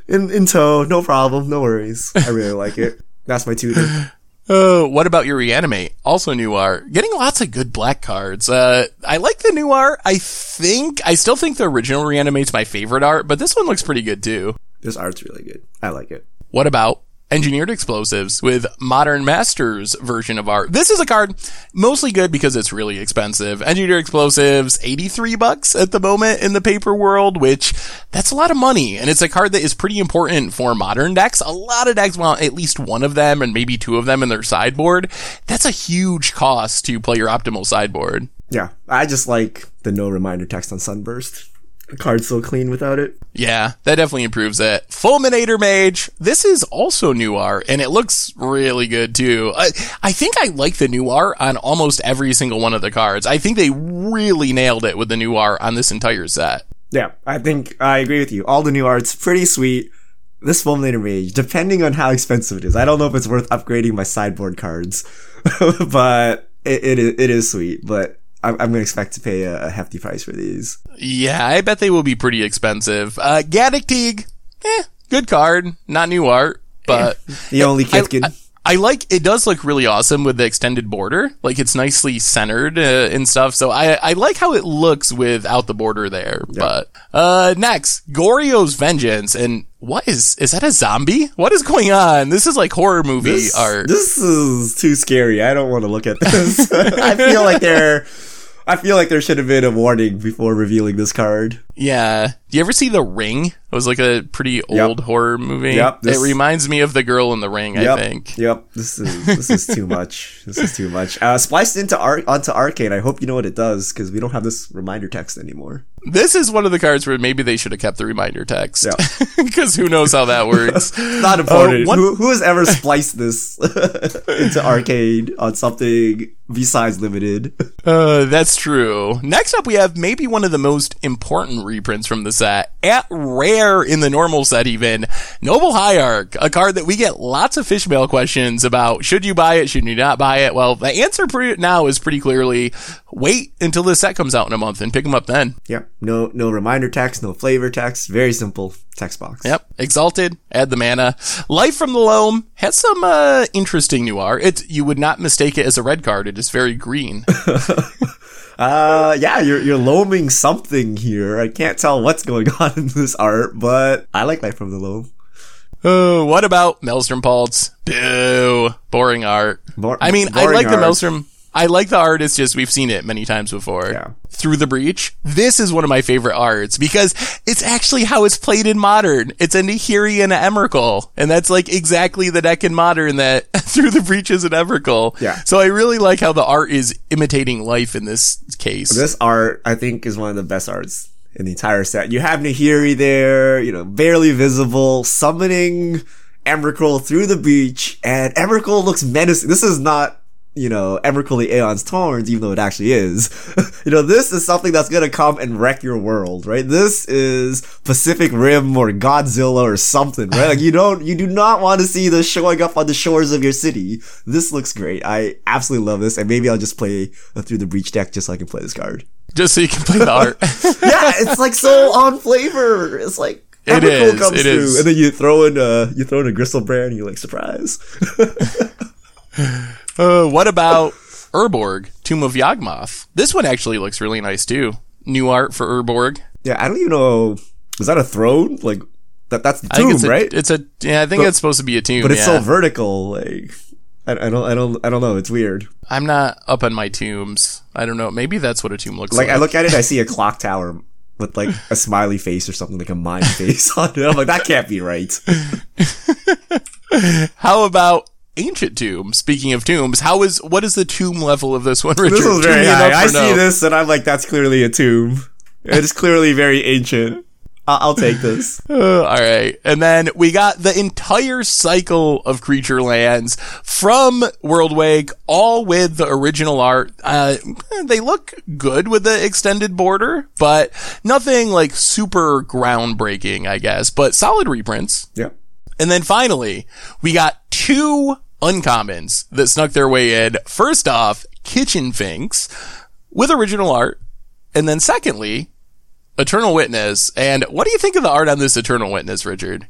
in, in tow. No problem. No worries. I really like it. That's my tutor. Uh, what about your reanimate? Also new art. Getting lots of good black cards. Uh, I like the new art. I think, I still think the original reanimate's my favorite art, but this one looks pretty good too. This art's really good. I like it. What about engineered explosives with modern masters version of art. This is a card mostly good because it's really expensive. Engineered explosives, 83 bucks at the moment in the paper world, which that's a lot of money. And it's a card that is pretty important for modern decks. A lot of decks want at least one of them and maybe two of them in their sideboard. That's a huge cost to play your optimal sideboard. Yeah. I just like the no reminder text on Sunburst card's so clean without it. Yeah, that definitely improves it. Fulminator Mage. This is also new art, and it looks really good too. I, I think I like the new art on almost every single one of the cards. I think they really nailed it with the new art on this entire set. Yeah, I think I agree with you. All the new art's pretty sweet. this Fulminator Mage, depending on how expensive it is, I don't know if it's worth upgrading my sideboard cards, but it, it, it is sweet. But I'm, I'm going to expect to pay a, a, hefty price for these. Yeah, I bet they will be pretty expensive. Uh, Gaddock Teeg, eh, good card, not new art, but the only Kithkin. I, I, I like it does look really awesome with the extended border. Like it's nicely centered uh, and stuff. So I I like how it looks without the border there. Yep. But uh next, Goryo's Vengeance and what is is that a zombie? What is going on? This is like horror movie this, art. This is too scary. I don't want to look at this. I feel like they're I feel like there should have been a warning before revealing this card. Yeah. Do you ever see The Ring? It was like a pretty old yep. horror movie. Yep. This, it reminds me of The Girl in the Ring, yep, I think. Yep. This is this is too much. This is too much. Uh, spliced into art onto Arcane. I hope you know what it does because we don't have this reminder text anymore. This is one of the cards where maybe they should have kept the reminder text. Yeah. Because who knows how that works. Not important. Uh, one- who, who has ever spliced this into Arcane on something besides limited? Uh, that's true. Next up, we have maybe one of the most important reprints from the set. At rare in the normal set, even Noble Hierarch, a card that we get lots of fish mail questions about. Should you buy it? Should you not buy it? Well, the answer now is pretty clearly wait until the set comes out in a month and pick them up then. Yep. No, no reminder text, no flavor text. Very simple text box. Yep. Exalted. Add the mana. Life from the Loam has some uh, interesting new art. It you would not mistake it as a red card. It is very green. uh, yeah, you're you're loaming something here. I can't tell what's going on in this art, but I like Life from the Loam. Oh, what about Maelstrom Pulse? Boo. Boring art. Bo- I mean, I like art. the Maelstrom. I like the art. It's just we've seen it many times before. Yeah. Through the Breach. This is one of my favorite arts because it's actually how it's played in modern. It's a Nahiri and an Emrakul. And that's like exactly the deck in modern that Through the Breach is an Emrakul. Yeah. So I really like how the art is imitating life in this case. This art, I think, is one of the best arts in the entire set. You have Nahiri there, you know, barely visible, summoning Emrakul through the breach, and Emrakul looks menacing. This is not you know, Emrakul the Aeon's Torns, even though it actually is. you know, this is something that's gonna come and wreck your world, right? This is Pacific Rim or Godzilla or something, right? Like you don't, you do not want to see this showing up on the shores of your city. This looks great. I absolutely love this, and maybe I'll just play through the breach deck just so I can play this card. Just so you can play the art. yeah, it's like so on flavor. It's like it is, comes it through, is. and then you throw in a you throw in a Griselbrand, and you're like surprise. Uh, what about Urborg, Tomb of Yawgmoth? This one actually looks really nice too. New art for Urborg. Yeah, I don't even know. Is that a throne? Like that? That's the tomb, it's a, right? It's a. Yeah, I think but, it's supposed to be a tomb. But it's yeah. so vertical. Like I, I, don't. I don't. I don't know. It's weird. I'm not up on my tombs. I don't know. Maybe that's what a tomb looks like. Like I look at it, I see a clock tower with like a smiley face or something like a mind face on it. I'm like, that can't be right. How about ancient tomb. Speaking of tombs, how is what is the tomb level of this one, Richard? This is very high. I see this and I'm like, that's clearly a tomb. It's clearly very ancient. I'll take this. Uh, all right. And then we got the entire cycle of creature lands from World Worldwake, all with the original art. Uh, they look good with the extended border, but nothing like super groundbreaking, I guess, but solid reprints. Yeah. And then finally, we got two uncommons that snuck their way in. First off, Kitchen Finks with original art. And then secondly, Eternal Witness. And what do you think of the art on this Eternal Witness, Richard?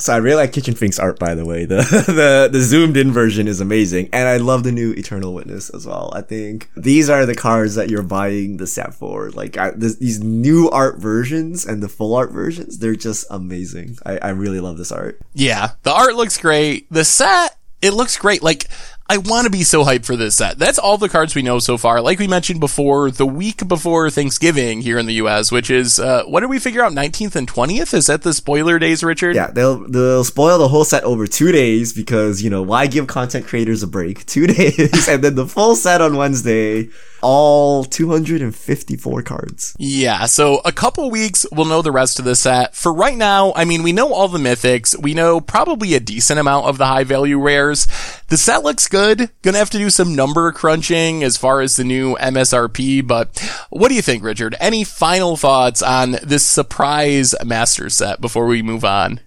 So I really like Kitchen Finks art, by the way. The, the, the zoomed in version is amazing. And I love the new Eternal Witness as well. I think these are the cards that you're buying the set for. Like I, this, these new art versions and the full art versions, they're just amazing. I, I really love this art. Yeah. The art looks great. The set, it looks great. Like I want to be so hyped for this set. That's all the cards we know so far. Like we mentioned before, the week before Thanksgiving here in the U.S., which is uh, what did we figure out? Nineteenth and twentieth. Is that the spoiler days, Richard? Yeah, they'll they'll spoil the whole set over two days because you know why give content creators a break? Two days, and then the full set on Wednesday all 254 cards. Yeah, so a couple weeks we'll know the rest of the set. For right now, I mean, we know all the mythics. We know probably a decent amount of the high value rares. The set looks good. Gonna have to do some number crunching as far as the new MSRP, but what do you think, Richard? Any final thoughts on this surprise master set before we move on?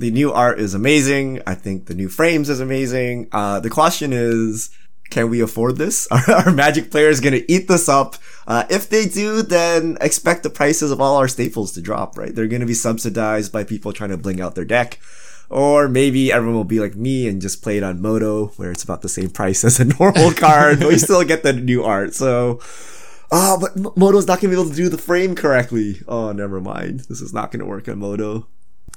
the new art is amazing. I think the new frames is amazing. Uh, the question is, can we afford this? Are, are Magic players going to eat this up? Uh, if they do, then expect the prices of all our staples to drop, right? They're going to be subsidized by people trying to bling out their deck. Or maybe everyone will be like me and just play it on MODO, where it's about the same price as a normal card, but we still get the new art. So, oh, but MODO's not gonna be able to do the frame correctly. Oh, never mind. This is not gonna work on MODO.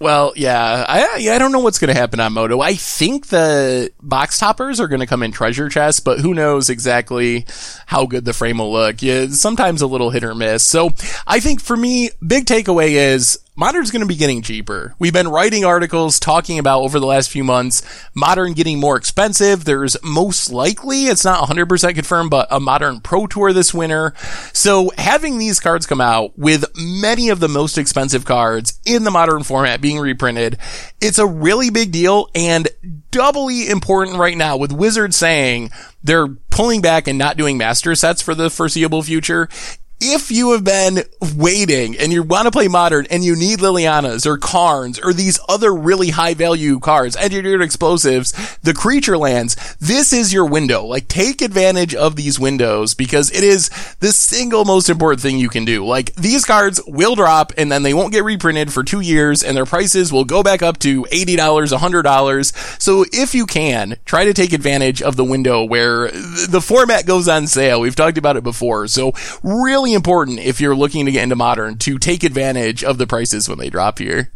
Well, yeah, I I don't know what's going to happen on MODO. I think the box toppers are going to come in treasure chests, but who knows exactly how good the frame will look. Yeah, sometimes a little hit or miss. So I think for me, big takeaway is Modern's going to be getting cheaper. We've been writing articles talking about over the last few months, Modern getting more expensive. There's most likely, it's not 100% confirmed, but a Modern Pro Tour this winter. So having these cards come out with many of the most expensive cards in the Modern format being reprinted, it's a really big deal and doubly important right now with Wizards saying they're pulling back and not doing master sets for the foreseeable future if you have been waiting and you want to play modern and you need Lilianas or Karns or these other really high value cards, engineered explosives, the creature lands, this is your window. Like take advantage of these windows because it is the single most important thing you can do. Like these cards will drop and then they won't get reprinted for two years and their prices will go back up to $80, $100. So if you can, try to take advantage of the window where the format goes on sale. We've talked about it before. So really important if you're looking to get into modern to take advantage of the prices when they drop here.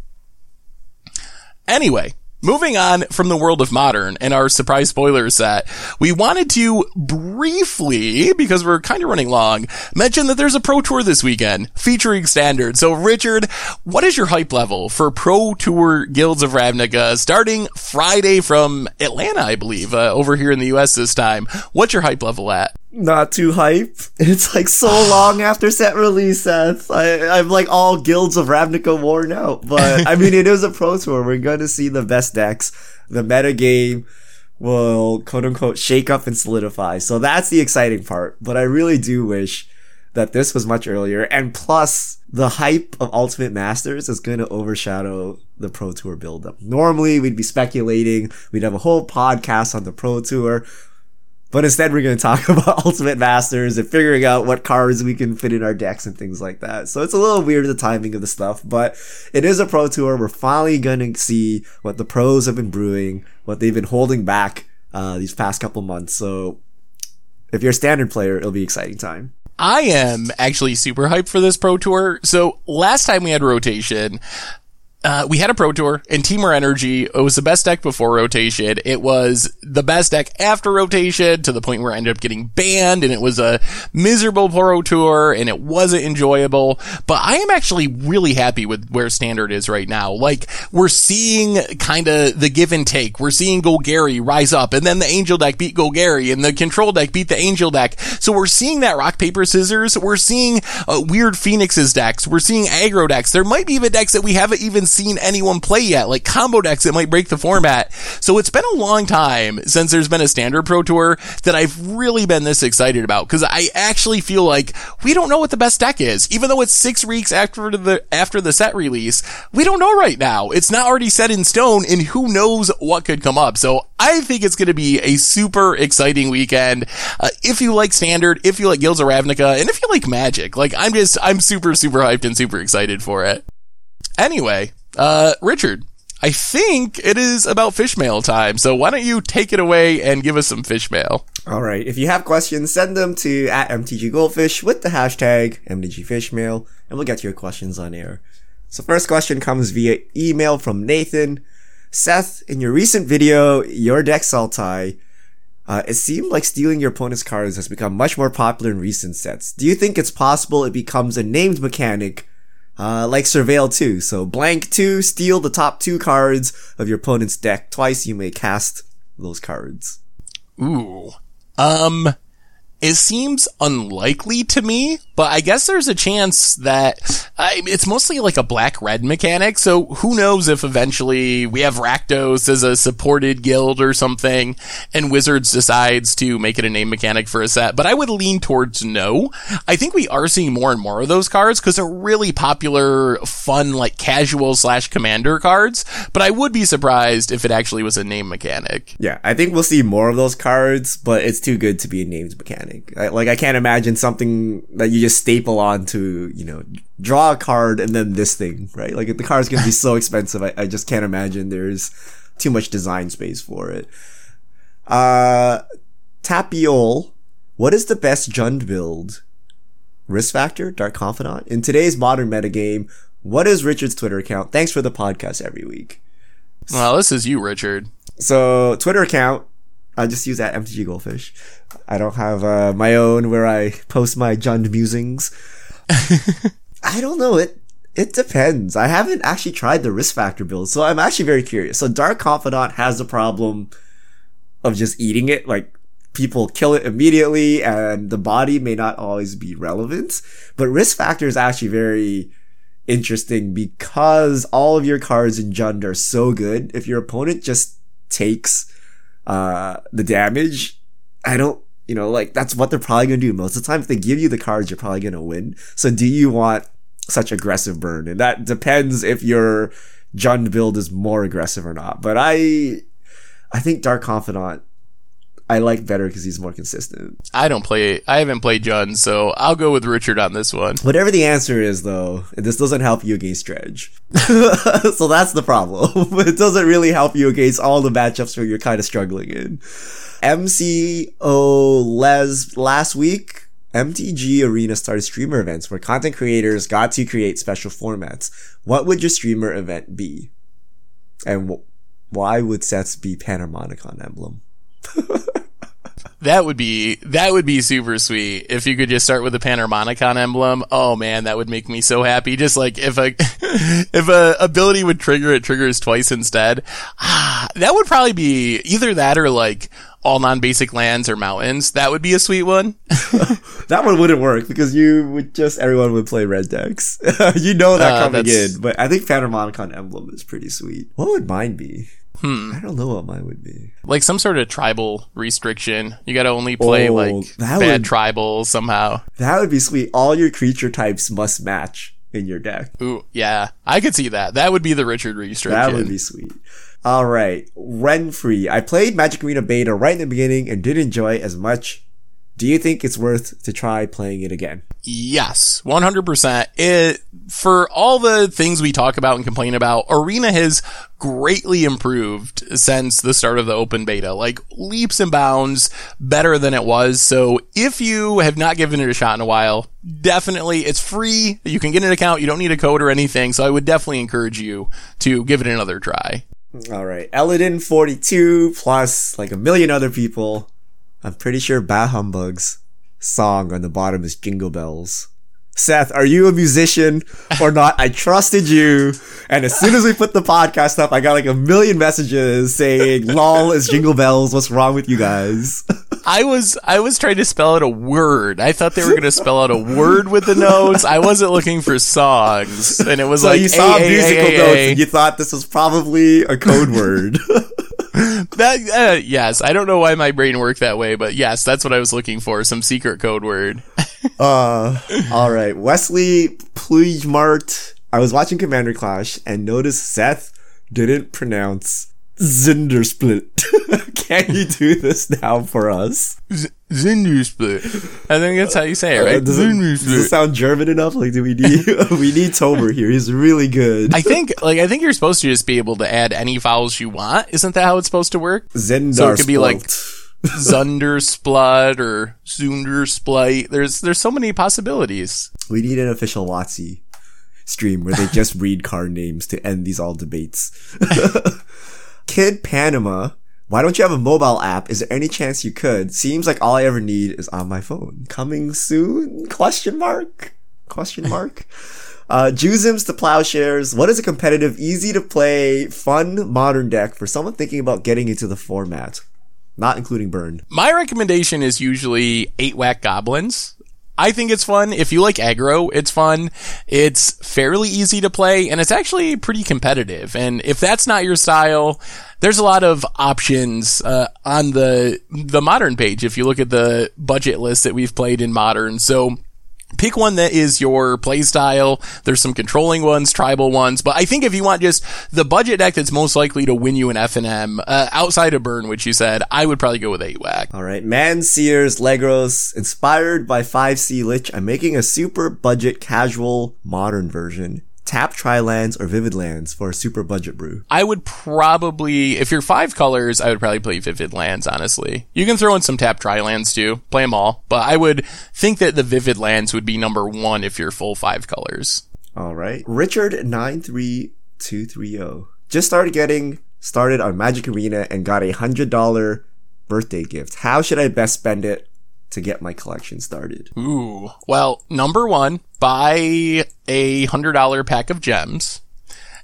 Anyway, Moving on from the world of modern and our surprise spoiler set, we wanted to briefly, because we're kind of running long, mention that there's a pro tour this weekend featuring standard. So Richard, what is your hype level for pro tour Guilds of Ravnica starting Friday from Atlanta, I believe, uh, over here in the US this time? What's your hype level at? Not too hype. It's like so long after set release, Seth. I, I'm like all guilds of Ravnica worn out. But I mean, it is a pro tour. We're going to see the best decks. The meta game will quote unquote shake up and solidify. So that's the exciting part. But I really do wish that this was much earlier. And plus, the hype of Ultimate Masters is going to overshadow the Pro Tour buildup. Normally, we'd be speculating. We'd have a whole podcast on the Pro Tour. But instead, we're going to talk about Ultimate Masters and figuring out what cards we can fit in our decks and things like that. So it's a little weird the timing of the stuff, but it is a pro tour. We're finally going to see what the pros have been brewing, what they've been holding back uh, these past couple months. So if you're a standard player, it'll be exciting time. I am actually super hyped for this pro tour. So last time we had rotation, uh, we had a pro tour and Temur Energy. It was the best deck before rotation. It was the best deck after rotation to the point where I ended up getting banned and it was a miserable pro tour and it wasn't enjoyable. But I am actually really happy with where standard is right now. Like we're seeing kind of the give and take. We're seeing Golgari rise up and then the angel deck beat Golgari and the control deck beat the angel deck. So we're seeing that rock, paper, scissors. We're seeing uh, weird phoenixes decks. We're seeing aggro decks. There might be even decks that we haven't even seen anyone play yet, like combo decks that might break the format. So it's been a long time since there's been a standard pro tour that I've really been this excited about because I actually feel like we don't know what the best deck is, even though it's six weeks after the after the set release. We don't know right now. It's not already set in stone, and who knows what could come up. So I think it's going to be a super exciting weekend. Uh, if you like standard, if you like Guilds of Ravnica, and if you like Magic, like I'm just I'm super super hyped and super excited for it. Anyway, uh, Richard, I think it is about fish mail time. So why don't you take it away and give us some fish mail? All right. If you have questions, send them to at MTG Goldfish with the hashtag MTG Fishmail, and we'll get your questions on air. So first question comes via email from Nathan. Seth, in your recent video, your deck Sultai, uh, it seemed like stealing your opponent's cards has become much more popular in recent sets. Do you think it's possible it becomes a named mechanic uh, like Surveil 2. So blank 2, steal the top two cards of your opponent's deck. Twice you may cast those cards. Ooh. Um, it seems unlikely to me, but I guess there's a chance that I, it's mostly like a black red mechanic. So who knows if eventually we have Rakdos as a supported guild or something and Wizards decides to make it a name mechanic for a set. But I would lean towards no. I think we are seeing more and more of those cards because they're really popular, fun, like casual slash commander cards. But I would be surprised if it actually was a name mechanic. Yeah, I think we'll see more of those cards, but it's too good to be a named mechanic. I, like I can't imagine something that you just staple onto, you know, draw a card and then this thing, right? Like the card's gonna be so expensive, I, I just can't imagine there's too much design space for it. Uh, Tapiole, what is the best Jund build? Risk Factor, Dark Confidant. In today's modern metagame, what is Richard's Twitter account? Thanks for the podcast every week. Well, this is you, Richard. So Twitter account, I just use that MTG Goldfish. I don't have uh, my own where I post my Jund musings. I don't know. It it depends. I haven't actually tried the risk factor build, so I'm actually very curious. So Dark Confidant has the problem of just eating it. Like people kill it immediately, and the body may not always be relevant. But risk factor is actually very interesting because all of your cards in Jund are so good. If your opponent just takes uh, the damage, I don't you know, like that's what they're probably going to do most of the time. If they give you the cards, you're probably going to win. So do you want such aggressive burn? And that depends if your Jund build is more aggressive or not. But I, I think Dark Confidant, I like better because he's more consistent. I don't play, I haven't played Jund, so I'll go with Richard on this one. Whatever the answer is though, this doesn't help you against Dredge. so that's the problem. it doesn't really help you against all the matchups where you're kind of struggling in. MCO Les last week, MTG Arena started streamer events where content creators got to create special formats. What would your streamer event be? And wh- why would sets be Panharmonicon emblem? That would be that would be super sweet if you could just start with a Panharmonicon emblem. Oh man, that would make me so happy. Just like if a if a ability would trigger, it triggers twice instead. Ah, that would probably be either that or like all non-basic lands or mountains. That would be a sweet one. that one wouldn't work because you would just everyone would play red decks. you know that uh, coming in, but I think Panharmonicon emblem is pretty sweet. What would mine be? Hmm. I don't know what mine would be. Like some sort of tribal restriction. You got to only play oh, like bad would, tribals somehow. That would be sweet. All your creature types must match in your deck. Ooh, yeah. I could see that. That would be the Richard restriction. That would be sweet. All right, Renfree. I played Magic Arena Beta right in the beginning and did enjoy as much do you think it's worth to try playing it again? Yes, 100%. It, for all the things we talk about and complain about, Arena has greatly improved since the start of the open beta, like leaps and bounds better than it was. So if you have not given it a shot in a while, definitely it's free. You can get an account. You don't need a code or anything. So I would definitely encourage you to give it another try. All right. Eladin 42 plus like a million other people I'm pretty sure Bah Humbug's song on the bottom is Jingle Bells. Seth, are you a musician or not? I trusted you. And as soon as we put the podcast up, I got like a million messages saying, lol is jingle bells. What's wrong with you guys? I was, I was trying to spell out a word. I thought they were going to spell out a word with the notes. I wasn't looking for songs. And it was so like, you saw musical notes and you thought this was probably a code word. that uh, yes, I don't know why my brain worked that way, but yes, that's what I was looking for. Some secret code word. uh, all right, Wesley Plujmart. I was watching Commander Clash and noticed Seth didn't pronounce Zundersplit. Can you do this now for us? Z- Zundersplit. I think that's how you say it, right? Uh, does, it, does, it, sound German enough? Like, do we need we need Tomer here? He's really good. I think, like, I think you're supposed to just be able to add any vowels you want. Isn't that how it's supposed to work? Zendar. So it could be like Zundersplut or Zundersplit. There's there's so many possibilities. We need an official WotC stream where they just read card names to end these all debates. Kid Panama. Why don't you have a mobile app? Is there any chance you could? Seems like all I ever need is on my phone. Coming soon? Question mark? Question mark? Uh, Juzims to Plowshares. What is a competitive, easy to play, fun, modern deck for someone thinking about getting into the format? not including burn. My recommendation is usually eight whack goblins. I think it's fun. If you like aggro, it's fun. It's fairly easy to play and it's actually pretty competitive. And if that's not your style, there's a lot of options uh, on the the modern page if you look at the budget list that we've played in modern. So pick one that is your playstyle. There's some controlling ones, tribal ones, but I think if you want just the budget deck that's most likely to win you an FNM, uh, outside of Burn, which you said, I would probably go with 8 Whack. All right, Man Sears Legros, inspired by 5C Lich, I'm making a super budget casual modern version tap tri lands or vivid lands for a super budget brew? I would probably, if you're five colors, I would probably play vivid lands, honestly. You can throw in some tap tri lands too, play them all, but I would think that the vivid lands would be number one if you're full five colors. All right. Richard 93230 just started getting started on Magic Arena and got a $100 birthday gift. How should I best spend it to get my collection started? Ooh. Well, number one, buy a hundred dollar pack of gems.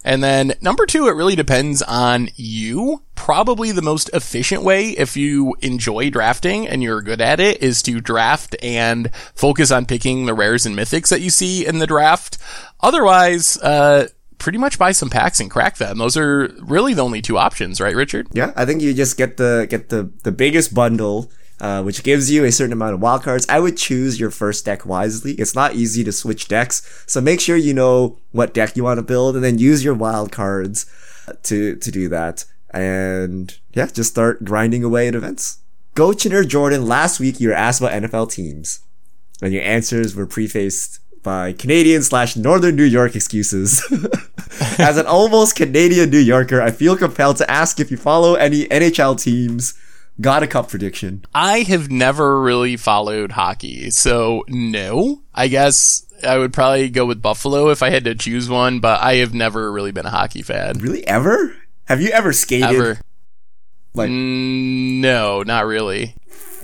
And then number two, it really depends on you. Probably the most efficient way if you enjoy drafting and you're good at it is to draft and focus on picking the rares and mythics that you see in the draft. Otherwise, uh, pretty much buy some packs and crack them. Those are really the only two options, right, Richard? Yeah, I think you just get the get the the biggest bundle uh, which gives you a certain amount of wildcards. I would choose your first deck wisely. It's not easy to switch decks, so make sure you know what deck you want to build, and then use your wildcards to to do that. And yeah, just start grinding away at events. Gochiner Jordan, last week you were asked about NFL teams, and your answers were prefaced by Canadian slash Northern New York excuses. As an almost Canadian New Yorker, I feel compelled to ask if you follow any NHL teams got a cup prediction. I have never really followed hockey, so no. I guess I would probably go with Buffalo if I had to choose one, but I have never really been a hockey fan. Really, ever? Have you ever skated? Ever? Like, mm, no, not really.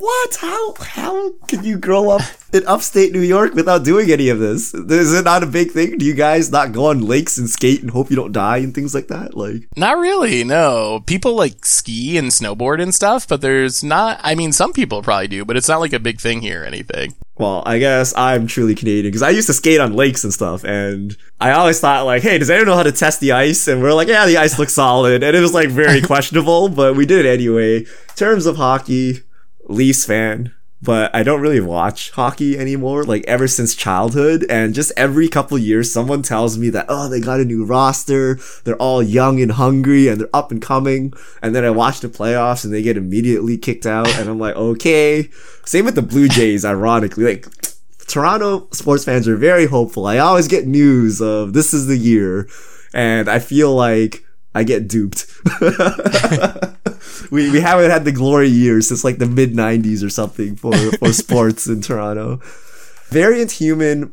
What? How how can you grow up in upstate New York without doing any of this? Is it not a big thing? Do you guys not go on lakes and skate and hope you don't die and things like that? Like Not really, no. People like ski and snowboard and stuff, but there's not I mean some people probably do, but it's not like a big thing here or anything. Well, I guess I'm truly Canadian because I used to skate on lakes and stuff, and I always thought like, hey, does anyone know how to test the ice? And we're like, yeah, the ice looks solid, and it was like very questionable, but we did it anyway. In terms of hockey, Leafs fan, but I don't really watch hockey anymore, like ever since childhood. And just every couple years, someone tells me that, oh, they got a new roster. They're all young and hungry and they're up and coming. And then I watch the playoffs and they get immediately kicked out. And I'm like, okay. Same with the Blue Jays, ironically. Like, Toronto sports fans are very hopeful. I always get news of this is the year. And I feel like I get duped. we we haven't had the glory years since like the mid '90s or something for for sports in Toronto. Variant Human,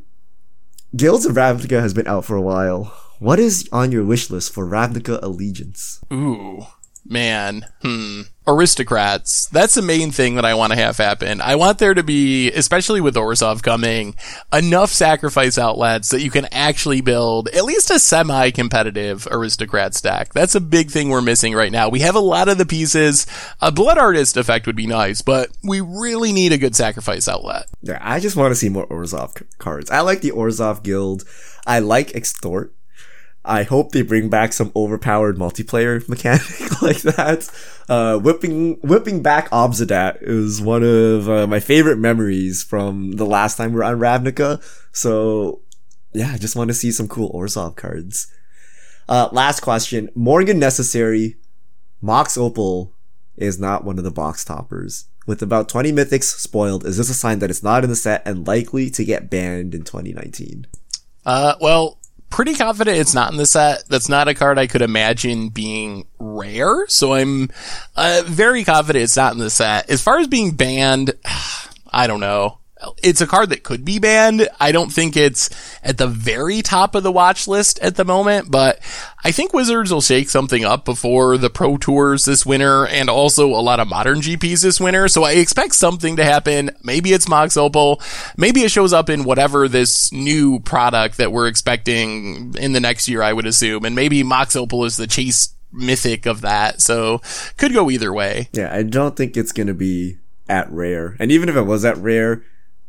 Guilds of Ravnica has been out for a while. What is on your wish list for Ravnica Allegiance? Ooh, man. Hmm aristocrats. That's the main thing that I want to have happen. I want there to be, especially with Orzhov coming, enough sacrifice outlets that you can actually build at least a semi-competitive aristocrat stack. That's a big thing we're missing right now. We have a lot of the pieces. A blood artist effect would be nice, but we really need a good sacrifice outlet. Yeah, I just want to see more Orzhov cards. I like the Orzhov guild. I like Extort. I hope they bring back some overpowered multiplayer mechanic like that. Uh, whipping whipping back Obzedat is one of uh, my favorite memories from the last time we are on Ravnica. So yeah, I just want to see some cool Orzhov cards. Uh, last question: Morgan necessary. Mox Opal is not one of the box toppers. With about 20 mythics spoiled, is this a sign that it's not in the set and likely to get banned in 2019? Uh, well, pretty confident it's not in the set. That's not a card I could imagine being rare. So I'm uh, very confident it's not in the set. As far as being banned, I don't know it's a card that could be banned. I don't think it's at the very top of the watch list at the moment, but I think Wizards will shake something up before the Pro Tours this winter and also a lot of modern GPs this winter. So I expect something to happen. Maybe it's Mox Opal. Maybe it shows up in whatever this new product that we're expecting in the next year, I would assume. And maybe Mox Opal is the chase mythic of that. So could go either way. Yeah, I don't think it's gonna be at rare. And even if it was at rare,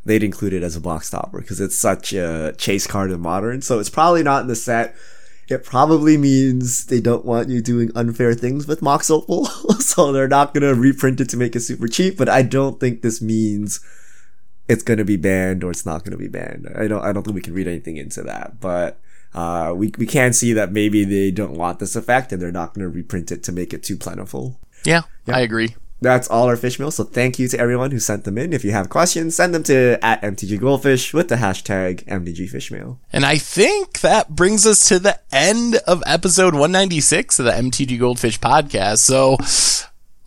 they'd include it as a box topper because it's such a chase card in modern. So it's probably not in the set. It probably means they don't want you doing unfair things with Mox Opal. so they're not gonna reprint it to make it super cheap. But I don't think this means it's gonna be banned or it's not gonna be banned. I don't I don't think we can read anything into that. But uh, we we can see that maybe they don't want this effect and they're not going to reprint it to make it too plentiful. Yeah, yeah, I agree. That's all our fish mail. So thank you to everyone who sent them in. If you have questions, send them to at MTG Goldfish with the hashtag MTG Fishmail. And I think that brings us to the end of episode 196 of the MTG Goldfish podcast. So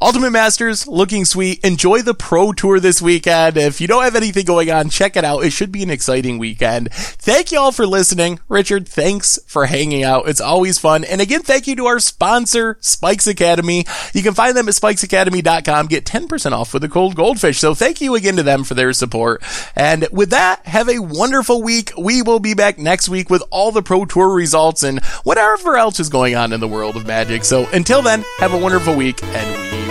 Ultimate Masters looking sweet. Enjoy the Pro Tour this weekend. If you don't have anything going on, check it out. It should be an exciting weekend. Thank you all for listening. Richard, thanks for hanging out. It's always fun. And again, thank you to our sponsor, Spikes Academy. You can find them at spikesacademy.com. Get 10% off with a cold goldfish. So thank you again to them for their support. And with that, have a wonderful week. We will be back next week with all the Pro Tour results and whatever else is going on in the world of magic. So until then, have a wonderful week and we